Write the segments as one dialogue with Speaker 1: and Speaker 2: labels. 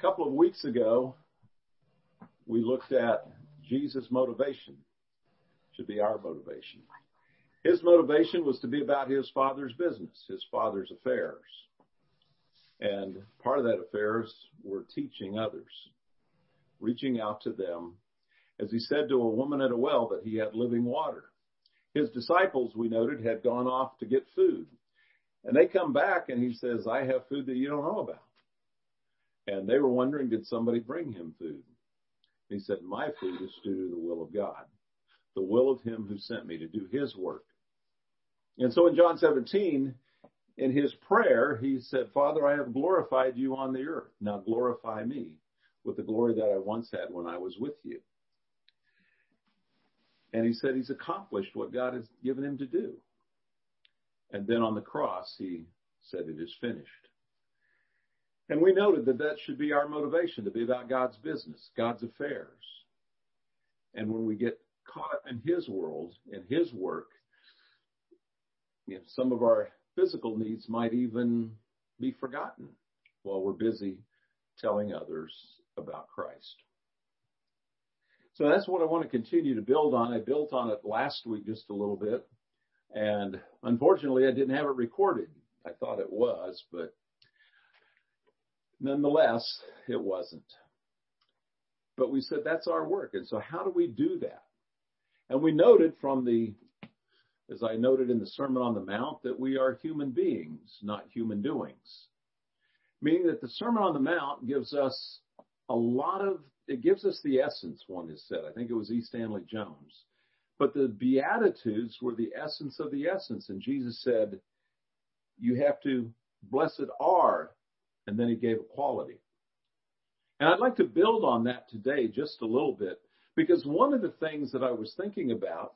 Speaker 1: A couple of weeks ago, we looked at Jesus' motivation. Should be our motivation. His motivation was to be about his father's business, his father's affairs. And part of that affairs were teaching others, reaching out to them. As he said to a woman at a well that he had living water. His disciples, we noted, had gone off to get food. And they come back and he says, I have food that you don't know about. And they were wondering, did somebody bring him food? He said, my food is to do the will of God, the will of him who sent me to do his work. And so in John 17, in his prayer, he said, Father, I have glorified you on the earth. Now glorify me with the glory that I once had when I was with you. And he said he's accomplished what God has given him to do. And then on the cross, he said, It is finished. And we noted that that should be our motivation to be about God's business, God's affairs. And when we get caught up in His world, in His work, you know, some of our physical needs might even be forgotten while we're busy telling others about Christ. So that's what I want to continue to build on. I built on it last week just a little bit. And unfortunately, I didn't have it recorded. I thought it was, but nonetheless, it wasn't. But we said that's our work. And so how do we do that? And we noted from the, as I noted in the Sermon on the Mount, that we are human beings, not human doings. Meaning that the Sermon on the Mount gives us a lot of, it gives us the essence, one has said. I think it was E. Stanley Jones but the Beatitudes were the essence of the essence. And Jesus said, you have to, blessed are, and then he gave a quality. And I'd like to build on that today just a little bit, because one of the things that I was thinking about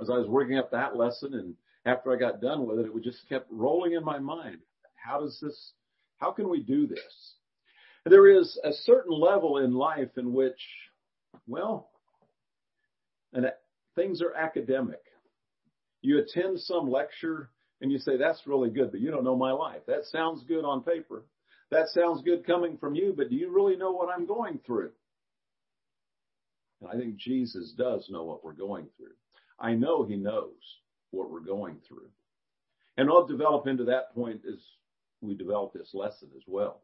Speaker 1: as I was working up that lesson and after I got done with it, it just kept rolling in my mind. How does this, how can we do this? There is a certain level in life in which, well, and things are academic. You attend some lecture and you say, that's really good, but you don't know my life. That sounds good on paper. That sounds good coming from you, but do you really know what I'm going through? And I think Jesus does know what we're going through. I know he knows what we're going through. And I'll develop into that point as we develop this lesson as well.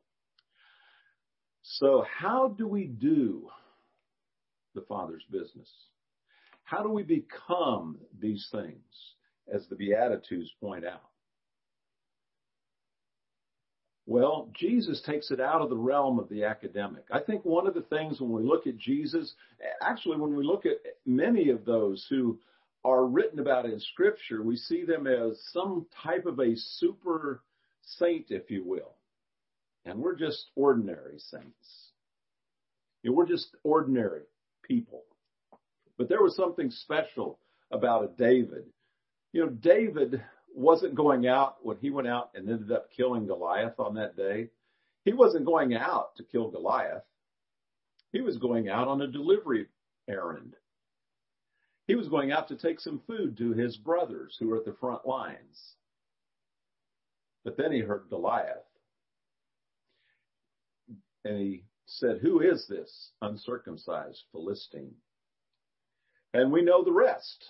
Speaker 1: So how do we do the Father's business? How do we become these things, as the Beatitudes point out? Well, Jesus takes it out of the realm of the academic. I think one of the things when we look at Jesus, actually, when we look at many of those who are written about in Scripture, we see them as some type of a super saint, if you will. And we're just ordinary saints. You know, we're just ordinary people. But there was something special about a David. You know, David wasn't going out when he went out and ended up killing Goliath on that day. He wasn't going out to kill Goliath. He was going out on a delivery errand. He was going out to take some food to his brothers who were at the front lines. But then he heard Goliath. And he said, Who is this uncircumcised Philistine? And we know the rest.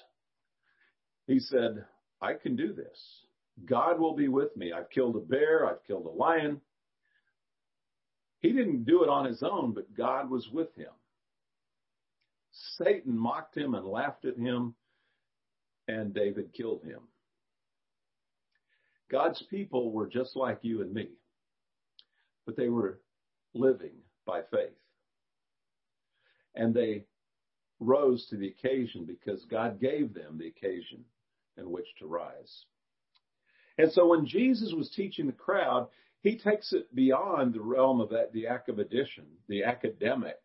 Speaker 1: He said, I can do this. God will be with me. I've killed a bear. I've killed a lion. He didn't do it on his own, but God was with him. Satan mocked him and laughed at him, and David killed him. God's people were just like you and me, but they were living by faith. And they rose to the occasion because God gave them the occasion in which to rise. And so when Jesus was teaching the crowd, he takes it beyond the realm of that, the academician, the academic.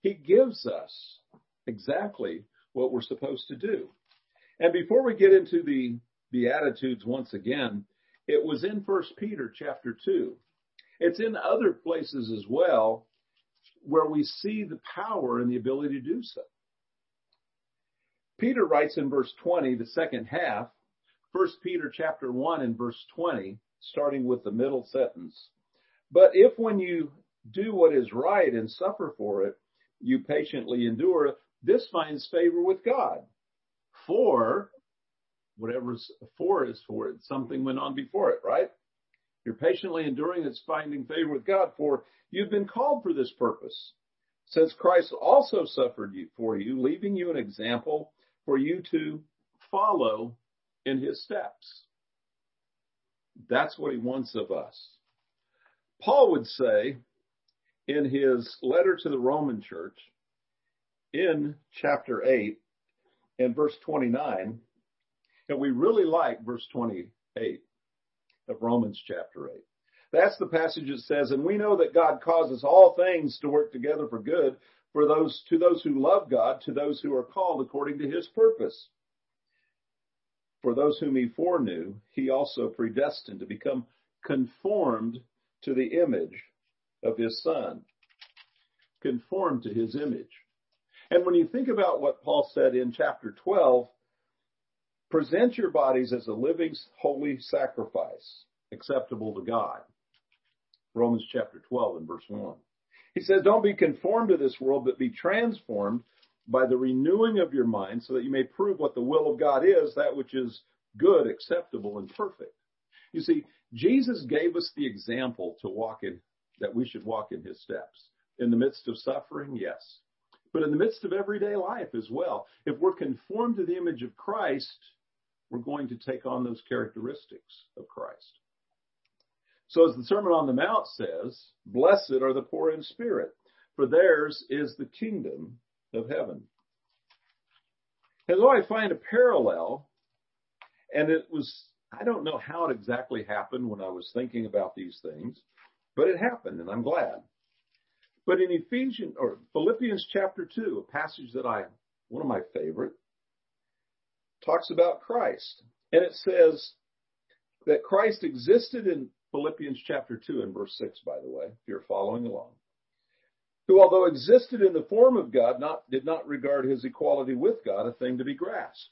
Speaker 1: He gives us exactly what we're supposed to do. And before we get into the Beatitudes once again, it was in First Peter chapter 2. It's in other places as well where we see the power and the ability to do so. Peter writes in verse 20, the second half, 1 Peter chapter 1 and verse 20, starting with the middle sentence. But if when you do what is right and suffer for it, you patiently endure. This finds favor with God. For whatever for is for it, something went on before it, right? You're patiently enduring, it's finding favor with God, for you've been called for this purpose. Since Christ also suffered for you, leaving you an example for you to follow in his steps. That's what he wants of us. Paul would say in his letter to the Roman church in chapter 8 and verse 29, and we really like verse 28 of Romans chapter 8. That's the passage that says, and we know that God causes all things to work together for good for those, to those who love God, to those who are called according to his purpose. For those whom he foreknew, he also predestined to become conformed to the image of his son. Conformed to his image. And when you think about what Paul said in chapter 12, present your bodies as a living, holy sacrifice, acceptable to God. Romans chapter 12 and verse 1. He says, Don't be conformed to this world, but be transformed by the renewing of your mind so that you may prove what the will of God is, that which is good, acceptable, and perfect. You see, Jesus gave us the example to walk in, that we should walk in his steps. In the midst of suffering, yes. But in the midst of everyday life as well. If we're conformed to the image of Christ, we're going to take on those characteristics of Christ. So as the Sermon on the Mount says, blessed are the poor in spirit, for theirs is the kingdom of heaven. And though I find a parallel, and it was, I don't know how it exactly happened when I was thinking about these things, but it happened and I'm glad. But in Ephesians or Philippians chapter 2, a passage that I, one of my favorite, talks about Christ. And it says that Christ existed in Philippians chapter 2 and verse 6, by the way, if you're following along. Who, although existed in the form of God, not, did not regard his equality with God a thing to be grasped,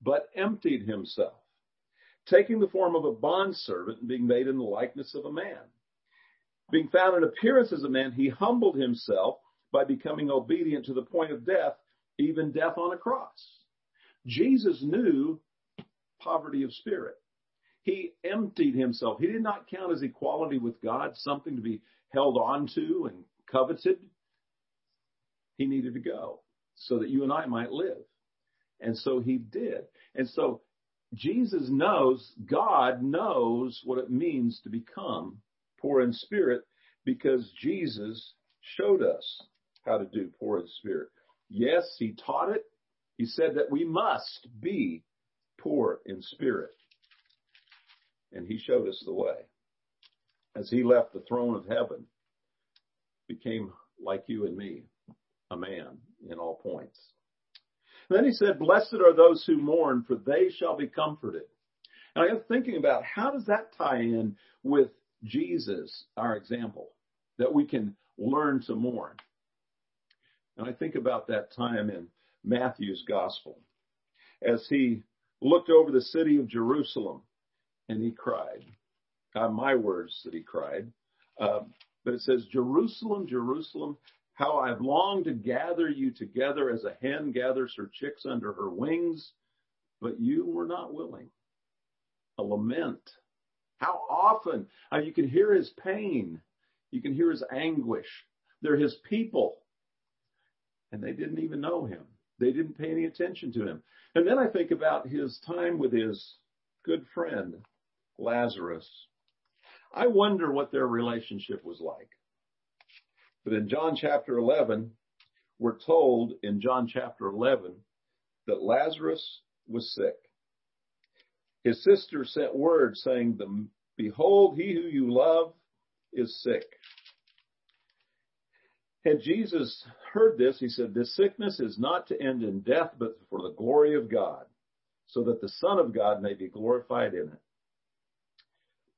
Speaker 1: but emptied himself, taking the form of a bondservant and being made in the likeness of a man. Being found in appearance as a man, he humbled himself by becoming obedient to the point of death, even death on a cross. Jesus knew poverty of spirit. He emptied himself. He did not count his equality with God something to be held on to and coveted. He needed to go so that you and I might live. And so he did. And so Jesus knows, God knows what it means to become poor in spirit because Jesus showed us how to do poor in spirit. Yes, he taught it. He said that we must be poor in spirit and he showed us the way. As he left the throne of heaven, became like you and me, a man in all points. And then he said, blessed are those who mourn, for they shall be comforted. And I got thinking about how does that tie in with Jesus, our example, that we can learn to mourn. And I think about that time in Matthew's gospel as he looked over the city of Jerusalem and he cried. Not my words that he cried, uh, but it says, Jerusalem, Jerusalem, how I've longed to gather you together as a hen gathers her chicks under her wings, but you were not willing. A lament. How often uh, you can hear his pain. You can hear his anguish. They're his people. And they didn't even know him. They didn't pay any attention to him. And then I think about his time with his good friend, Lazarus. I wonder what their relationship was like. But in John chapter 11, we're told in John chapter 11 that Lazarus was sick. His sister sent word saying, behold, he who you love is sick. And Jesus heard this. He said, this sickness is not to end in death, but for the glory of God, so that the Son of God may be glorified in it.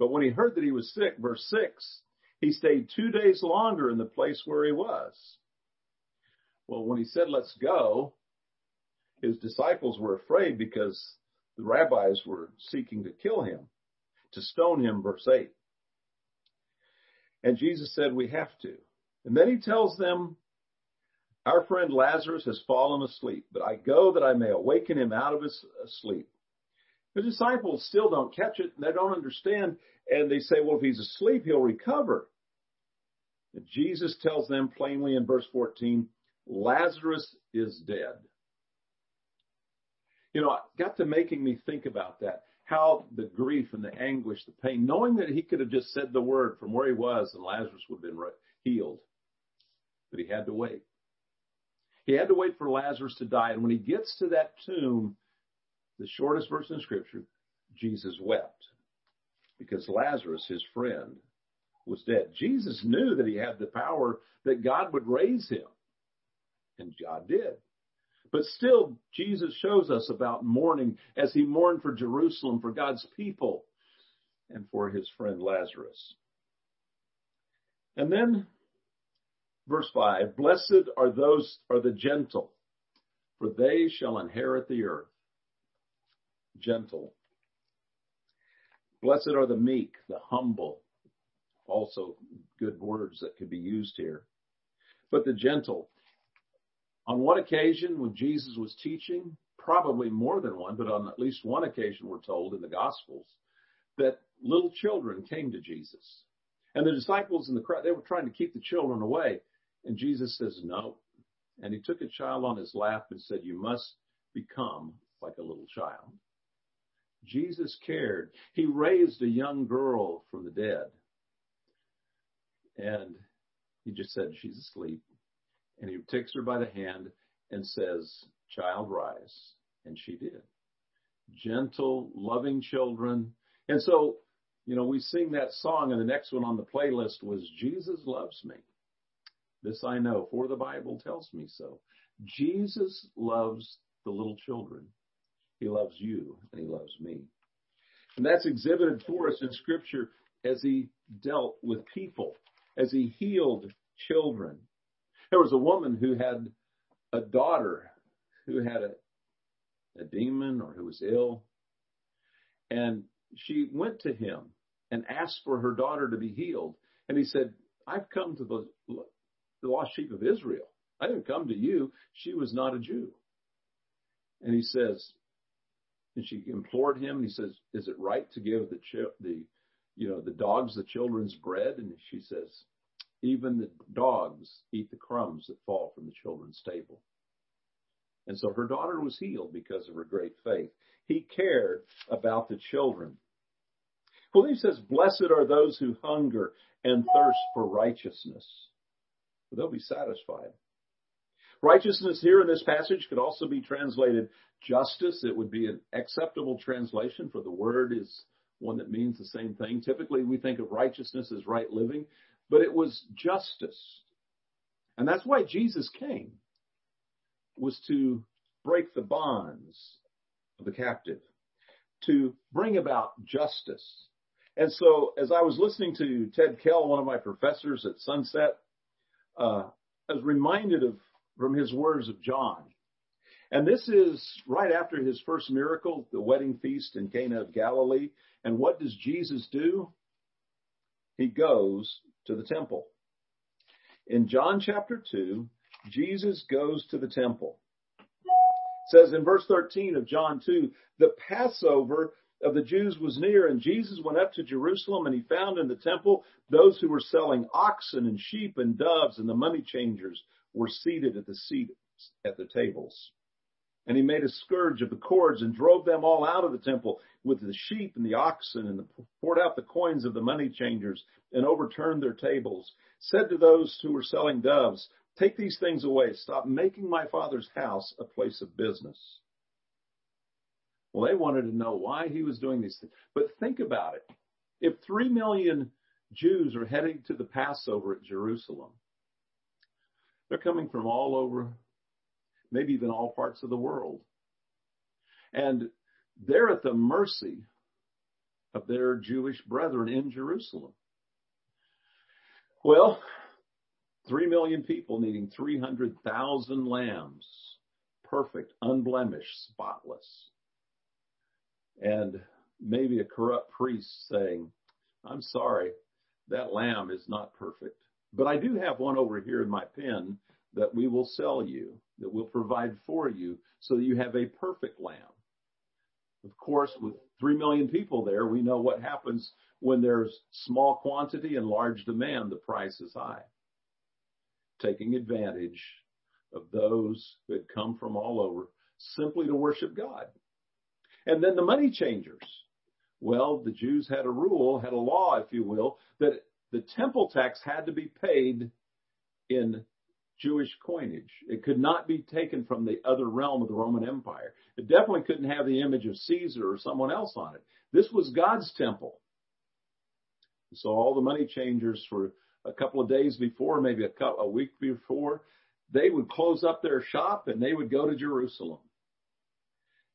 Speaker 1: But when he heard that he was sick, verse 6, he stayed two days longer in the place where he was. Well, when he said, let's go, his disciples were afraid because the rabbis were seeking to kill him, to stone him, verse 8. And Jesus said, We have to. And then he tells them, Our friend Lazarus has fallen asleep, but I go that I may awaken him out of his uh, sleep. The disciples still don't catch it, and they don't understand, and they say, Well, if he's asleep, he'll recover. And Jesus tells them plainly in verse 14, Lazarus is dead. You know, it got to making me think about that. How the grief and the anguish, the pain, knowing that he could have just said the word from where he was and Lazarus would have been healed. But he had to wait. He had to wait for Lazarus to die. And when he gets to that tomb, the shortest verse in scripture, Jesus wept because Lazarus, his friend, was dead. Jesus knew that he had the power that God would raise him. And God did. But still, Jesus shows us about mourning as he mourned for Jerusalem, for God's people, and for his friend Lazarus. And then, verse 5 Blessed are those, are the gentle, for they shall inherit the earth. Gentle. Blessed are the meek, the humble. Also, good words that could be used here. But the gentle. On one occasion, when Jesus was teaching, probably more than one, but on at least one occasion, we're told in the Gospels, that little children came to Jesus. And the disciples in the crowd, they were trying to keep the children away. And Jesus says, no. And he took a child on his lap and said, you must become like a little child. Jesus cared. He raised a young girl from the dead. And he just said, she's asleep and he takes her by the hand and says, Child, rise. And she did. Gentle, loving children. And so, you know, we sing that song, and the next one on the playlist was Jesus Loves Me. This I know, for the Bible tells me so. Jesus loves the little children. He loves you, and he loves me. And that's exhibited for us in Scripture as he dealt with people, as he healed children, there was a woman who had a daughter who had a, a demon or who was ill. And she went to him and asked for her daughter to be healed. And he said, I've come to the, the lost sheep of Israel. I didn't come to you. She was not a Jew. And he says, and she implored him. And he says, "Is it right to give the the, you know, the dogs the children's bread?" And she says, even the dogs eat the crumbs that fall from the children's table. And so her daughter was healed because of her great faith. He cared about the children. Well, he says, blessed are those who hunger and thirst for righteousness, for they'll be satisfied. Righteousness here in this passage could also be translated justice. It would be an acceptable translation for the word is one that means the same thing. Typically we think of righteousness as right living, but it was justice. And that's why Jesus came, was to break the bonds of the captive, to bring about justice. And so as I was listening to Ted Kell, one of my professors at Sunset, uh, I was reminded of from his words of John. And this is right after his first miracle, the wedding feast in Cana of Galilee. And what does Jesus do? He goes to the temple. In John chapter 2, Jesus goes to the temple. It says in verse 13 of John 2, the Passover of the Jews was near and Jesus went up to Jerusalem and he found in the temple those who were selling oxen and sheep and doves and the money changers were seated at the seats at the tables. And he made a scourge of the cords and drove them all out of the temple with the sheep and the oxen and poured out the coins of the money changers and overturned their tables, said to those who were selling doves, take these things away. Stop making my father's house a place of business. Well, they wanted to know why he was doing these things. But think about it. If three million Jews are heading to the Passover at Jerusalem, they're coming from all over, maybe even all parts of the world. And they're at the mercy of their Jewish brethren in Jerusalem. Well, three million people needing 300,000 lambs, perfect, unblemished, spotless. And maybe a corrupt priest saying, I'm sorry, that lamb is not perfect. But I do have one over here in my pen that we will sell you, that will provide for you, so that you have a perfect lamb. Of course, with three million people there, we know what happens when there's small quantity and large demand, the price is high. Taking advantage of those who had come from all over simply to worship God. And then the money changers. Well, the Jews had a rule, had a law, if you will, that the temple tax had to be paid in Jewish coinage. It could not be taken from the other realm of the Roman Empire. It definitely couldn't have the image of Caesar or someone else on it. This was God's temple. So all the money changers for a couple of days before, maybe a, couple, a week before, they would close up their shop and they would go to Jerusalem.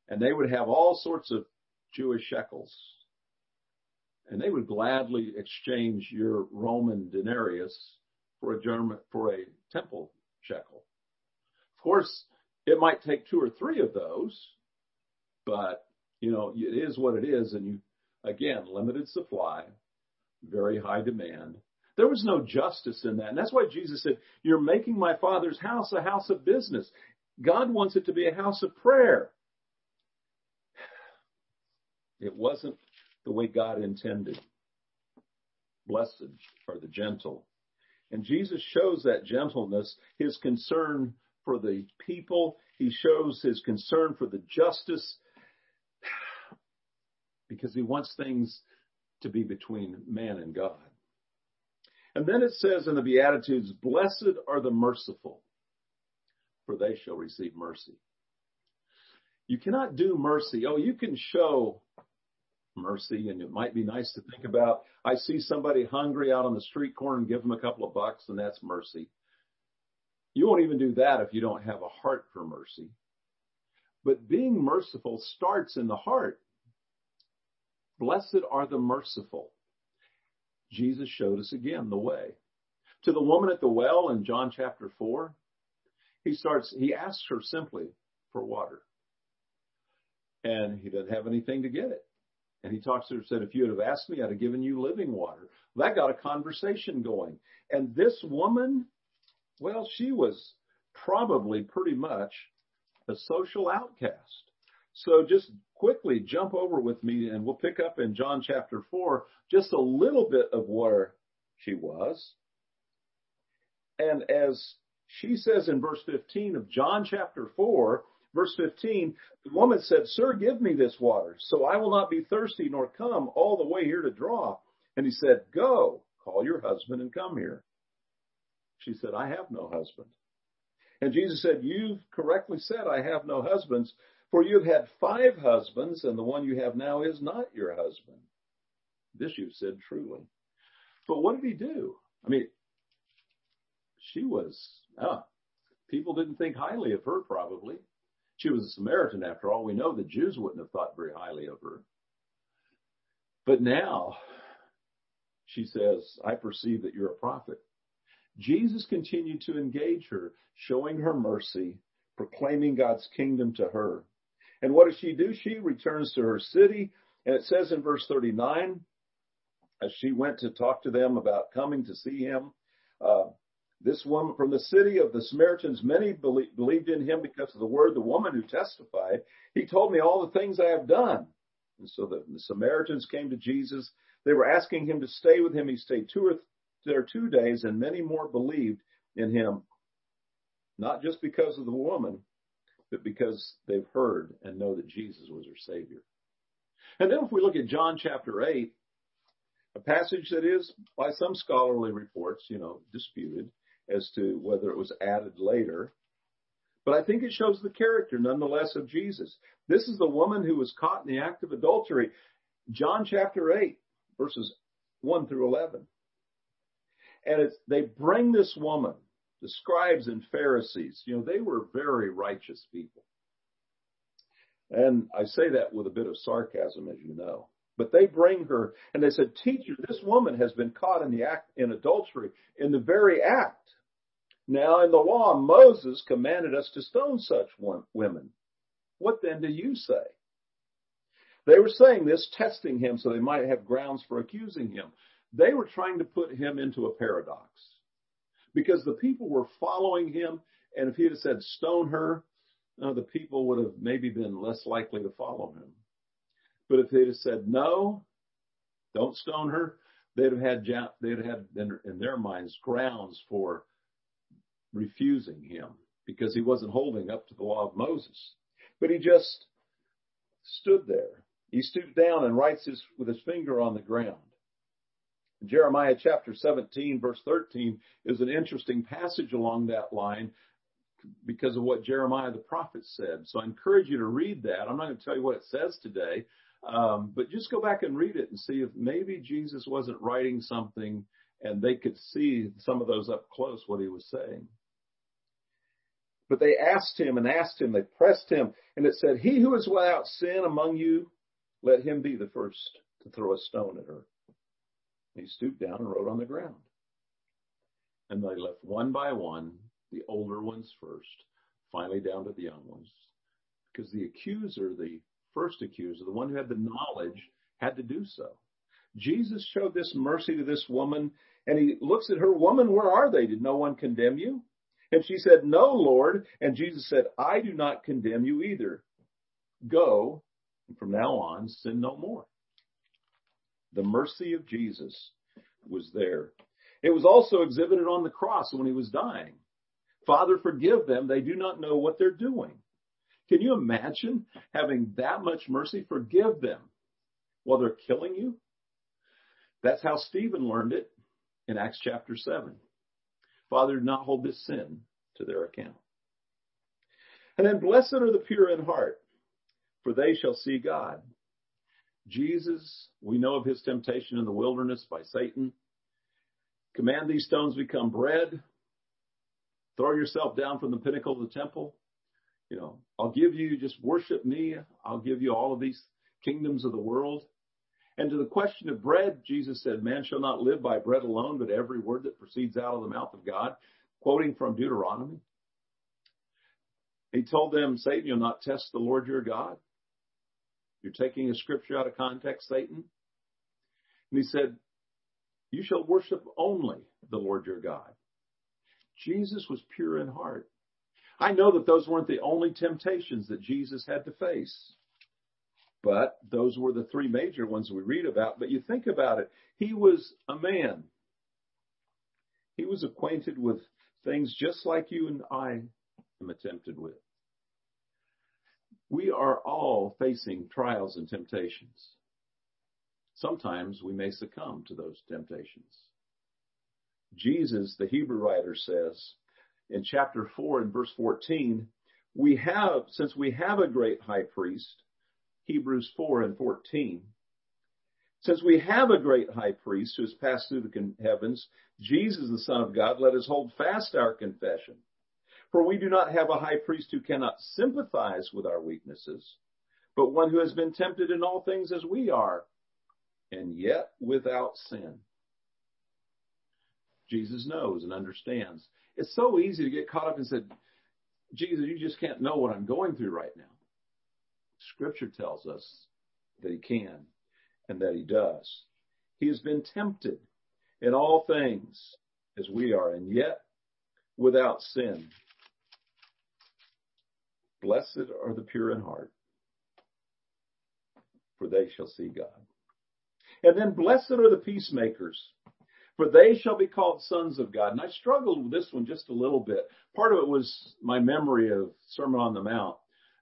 Speaker 1: And they would have all sorts of Jewish shekels. And they would gladly exchange your Roman denarius for a German, for a temple shekel. Of course, it might take two or three of those, but you know, it is what it is. And you, again, limited supply, very high demand. There was no justice in that. And that's why Jesus said, you're making my father's house a house of business. God wants it to be a house of prayer. It wasn't the way God intended. Blessed are the gentle. And Jesus shows that gentleness, his concern for the people. He shows his concern for the justice because he wants things to be between man and God. And then it says in the Beatitudes, blessed are the merciful, for they shall receive mercy. You cannot do mercy. Oh, you can show mercy. And it might be nice to think about, I see somebody hungry out on the street corner and give them a couple of bucks and that's mercy. You won't even do that if you don't have a heart for mercy. But being merciful starts in the heart. Blessed are the merciful. Jesus showed us again the way. To the woman at the well in John chapter 4, he starts, he asks her simply for water. And he doesn't have anything to get it. And he talks to her and said, if you would have asked me, I'd have given you living water. That got a conversation going. And this woman, well, she was probably pretty much a social outcast. So just quickly jump over with me and we'll pick up in John chapter four, just a little bit of where she was. And as she says in verse 15 of John chapter four, Verse 15, the woman said, Sir, give me this water, so I will not be thirsty nor come all the way here to draw. And he said, Go, call your husband and come here. She said, I have no husband. And Jesus said, You've correctly said, I have no husbands, for you've had five husbands, and the one you have now is not your husband. This you've said truly. But what did he do? I mean, she was, ah, people didn't think highly of her probably. She was a Samaritan after all. We know the Jews wouldn't have thought very highly of her. But now she says, I perceive that you're a prophet. Jesus continued to engage her, showing her mercy, proclaiming God's kingdom to her. And what does she do? She returns to her city. And it says in verse 39, as she went to talk to them about coming to see him, uh, this woman from the city of the Samaritans, many believed in him because of the word, the woman who testified, he told me all the things I have done. And so the, the Samaritans came to Jesus. They were asking him to stay with him. He stayed two or th- there two days and many more believed in him. Not just because of the woman, but because they've heard and know that Jesus was their savior. And then if we look at John chapter 8, a passage that is by some scholarly reports, you know, disputed, as to whether it was added later. But I think it shows the character nonetheless of Jesus. This is the woman who was caught in the act of adultery. John chapter 8, verses 1 through 11. And they bring this woman, the scribes and Pharisees, you know, they were very righteous people. And I say that with a bit of sarcasm, as you know. But they bring her and they said, teacher, this woman has been caught in the act, in adultery, in the very act. Now in the law, Moses commanded us to stone such women. What then do you say? They were saying this, testing him so they might have grounds for accusing him. They were trying to put him into a paradox because the people were following him. And if he had said, stone her, uh, the people would have maybe been less likely to follow him. But if they'd have said, no, don't stone her, they'd have had, they'd have had in, their minds grounds for refusing him because he wasn't holding up to the law of Moses. But he just stood there. He stooped down and writes his, with his finger on the ground. Jeremiah chapter 17 verse 13 is an interesting passage along that line because of what Jeremiah the prophet said. So I encourage you to read that. I'm not going to tell you what it says today, um, but just go back and read it and see if maybe Jesus wasn't writing something and they could see some of those up close what he was saying. But they asked him and asked him, they pressed him, and it said, He who is without sin among you, let him be the first to throw a stone at her. And he stooped down and wrote on the ground. And they left one by one, the older ones first, finally down to the young ones. Because the accuser, the first accuser, the one who had the knowledge, had to do so. Jesus showed this mercy to this woman, and he looks at her, Woman, where are they? Did no one condemn you? And she said, No, Lord. And Jesus said, I do not condemn you either. Go, and from now on, sin no more. The mercy of Jesus was there. It was also exhibited on the cross when he was dying. Father, forgive them. They do not know what they're doing. Can you imagine having that much mercy? Forgive them while they're killing you. That's how Stephen learned it in Acts chapter 7. Father, do not hold this sin to their account. And then blessed are the pure in heart, for they shall see God. Jesus, we know of his temptation in the wilderness by Satan. Command these stones become bread. Throw yourself down from the pinnacle of the temple. You know, I'll give you, just worship me. I'll give you all of these kingdoms of the world. And to the question of bread, Jesus said, man shall not live by bread alone, but every word that proceeds out of the mouth of God, quoting from Deuteronomy. He told them, Satan, you'll not test the Lord your God. You're taking a scripture out of context, Satan. And he said, you shall worship only the Lord your God. Jesus was pure in heart. I know that those weren't the only temptations that Jesus had to face. But those were the three major ones we read about. But you think about it, he was a man. He was acquainted with things just like you and I am attempted with. We are all facing trials and temptations. Sometimes we may succumb to those temptations. Jesus, the Hebrew writer says in chapter 4 and verse 14, we have, since we have a great high priest Hebrews 4 and 14. Since we have a great high priest who has passed through the heavens, Jesus, the Son of God, let us hold fast our confession. For we do not have a high priest who cannot sympathize with our weaknesses, but one who has been tempted in all things as we are, and yet without sin. Jesus knows and understands. It's so easy to get caught up and say, Jesus, you just can't know what I'm going through right now. Scripture tells us that he can and that he does. He has been tempted in all things as we are, and yet without sin. Blessed are the pure in heart, for they shall see God. And then blessed are the peacemakers, for they shall be called sons of God. And I struggled with this one just a little bit. Part of it was my memory of Sermon on the Mount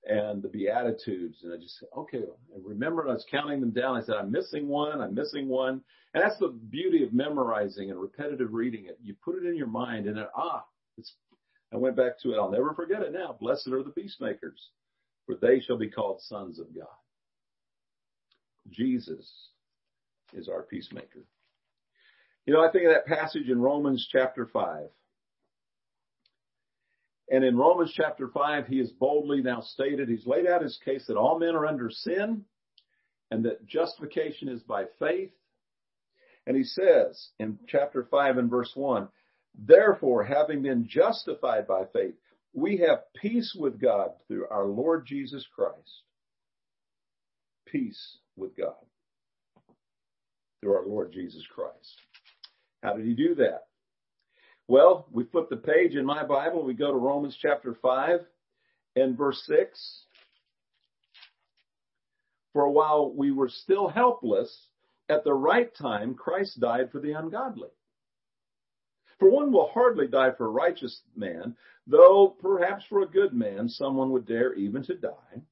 Speaker 1: and the Beatitudes. And I just said, okay, and remember I was counting them down. I said, I'm missing one, I'm missing one. And that's the beauty of memorizing and repetitive reading it. You put it in your mind and then, ah, it's, I went back to it. I'll never forget it now. Blessed are the peacemakers, for they shall be called sons of God. Jesus is our peacemaker. You know, I think of that passage in Romans chapter 5. And in Romans chapter 5, he has boldly now stated, he's laid out his case that all men are under sin and that justification is by faith. And he says in chapter 5 and verse 1, therefore, having been justified by faith, we have peace with God through our Lord Jesus Christ. Peace with God through our Lord Jesus Christ. How did he do that? Well, we flip the page in my Bible. We go to Romans chapter 5 and verse 6. For while we were still helpless, at the right time Christ died for the ungodly. For one will hardly die for a righteous man, though perhaps for a good man someone would dare even to die.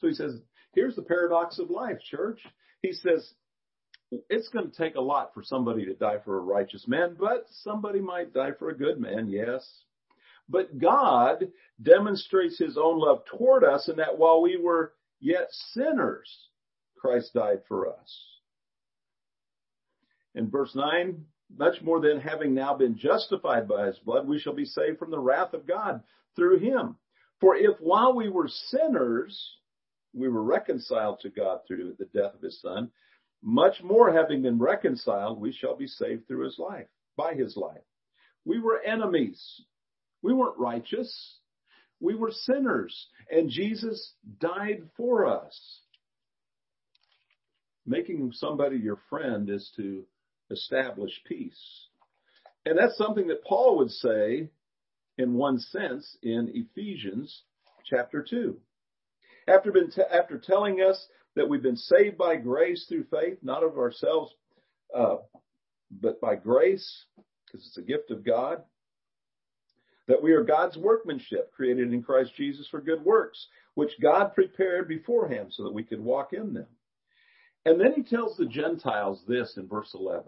Speaker 1: So he says, here's the paradox of life, church. He says, it's going to take a lot for somebody to die for a righteous man, but somebody might die for a good man, yes. But God demonstrates his own love toward us in that while we were yet sinners, Christ died for us. In verse 9, much more than having now been justified by his blood, we shall be saved from the wrath of God through him. For if while we were sinners, we were reconciled to God through the death of his son, much more having been reconciled, we shall be saved through his life, by his life. We were enemies. We weren't righteous. We were sinners and Jesus died for us. Making somebody your friend is to establish peace. And that's something that Paul would say in one sense in Ephesians chapter 2. After, been t- after telling us that we've been saved by grace through faith, not of ourselves, uh, but by grace, because it's a gift of God, that we are God's workmanship created in Christ Jesus for good works, which God prepared beforehand so that we could walk in them. And then he tells the Gentiles this in verse 11.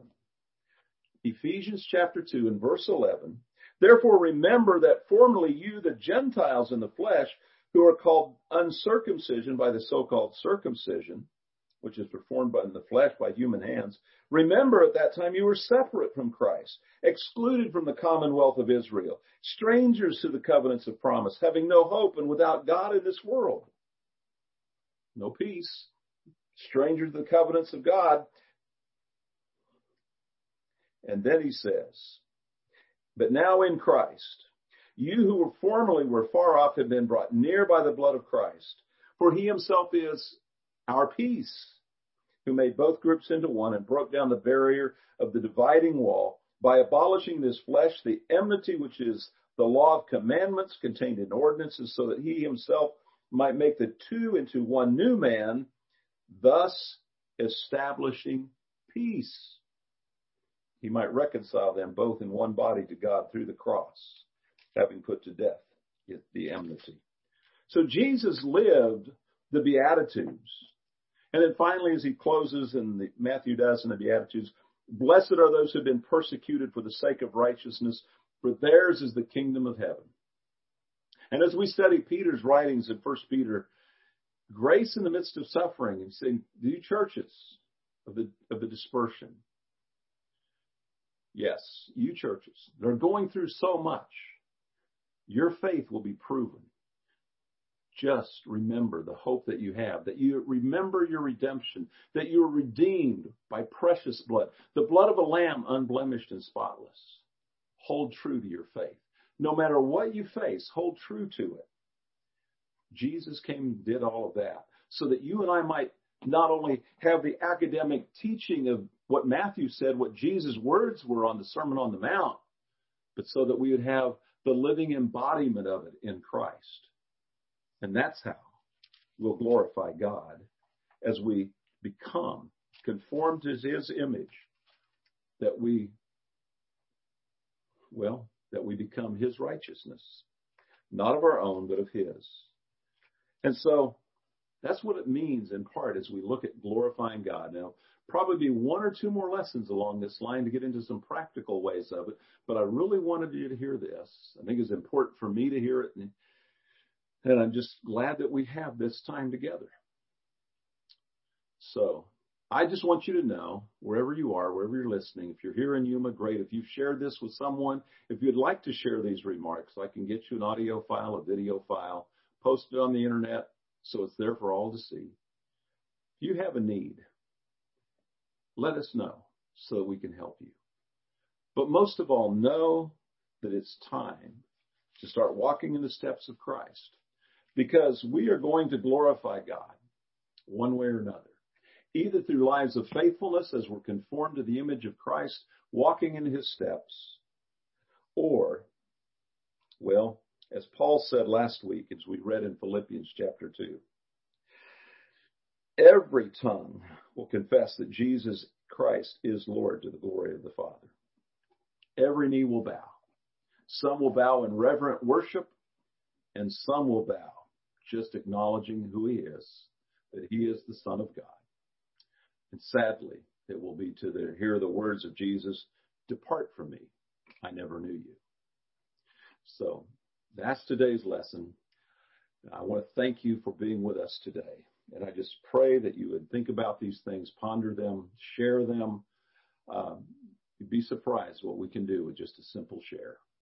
Speaker 1: Ephesians chapter 2 and verse 11. Therefore remember that formerly you, the Gentiles in the flesh, who are called uncircumcision by the so-called circumcision, which is performed by, in the flesh by human hands, remember at that time you were separate from Christ, excluded from the commonwealth of Israel, strangers to the covenants of promise, having no hope and without God in this world. No peace. Strangers to the covenants of God. And then he says, but now in Christ, you who were formerly were far off have been brought near by the blood of Christ. For he himself is our peace, who made both groups into one and broke down the barrier of the dividing wall by abolishing this flesh, the enmity which is the law of commandments contained in ordinances, so that he himself might make the two into one new man, thus establishing peace. He might reconcile them both in one body to God through the cross, having put to death the enmity. So Jesus lived the Beatitudes. And then finally, as he closes, and the, Matthew does in the Beatitudes, blessed are those who have been persecuted for the sake of righteousness, for theirs is the kingdom of heaven. And as we study Peter's writings in First Peter, grace in the midst of suffering, and saying, the churches of the of the dispersion. Yes, you churches, they're going through so much. Your faith will be proven just remember the hope that you have, that you remember your redemption, that you are redeemed by precious blood, the blood of a lamb unblemished and spotless. Hold true to your faith. No matter what you face, hold true to it. Jesus came and did all of that so that you and I might not only have the academic teaching of what Matthew said, what Jesus' words were on the Sermon on the Mount, but so that we would have the living embodiment of it in Christ. And that's how we'll glorify God as we become conformed to his image, that we, well, that we become his righteousness, not of our own, but of his. And so that's what it means in part as we look at glorifying God. Now, probably be one or two more lessons along this line to get into some practical ways of it, but I really wanted you to hear this. I think it's important for me to hear it and and I'm just glad that we have this time together. So I just want you to know, wherever you are, wherever you're listening, if you're here in Yuma, great. If you've shared this with someone, if you'd like to share these remarks, I can get you an audio file, a video file, post it on the internet so it's there for all to see. If you have a need, let us know so that we can help you. But most of all, know that it's time to start walking in the steps of Christ because we are going to glorify God one way or another. either through lives of faithfulness as we're conformed to the image of Christ, walking in his steps, or, well, as Paul said last week, as we read in Philippians chapter 2, every tongue will confess that Jesus Christ is Lord to the glory of the Father. Every knee will bow. Some will bow in reverent worship, and some will bow just acknowledging who he is, that he is the Son of God. And sadly, it will be to hear the words of Jesus, depart from me. I never knew you. So that's today's lesson. I want to thank you for being with us today. And I just pray that you would think about these things, ponder them, share them. Um, you'd be surprised what we can do with just a simple share.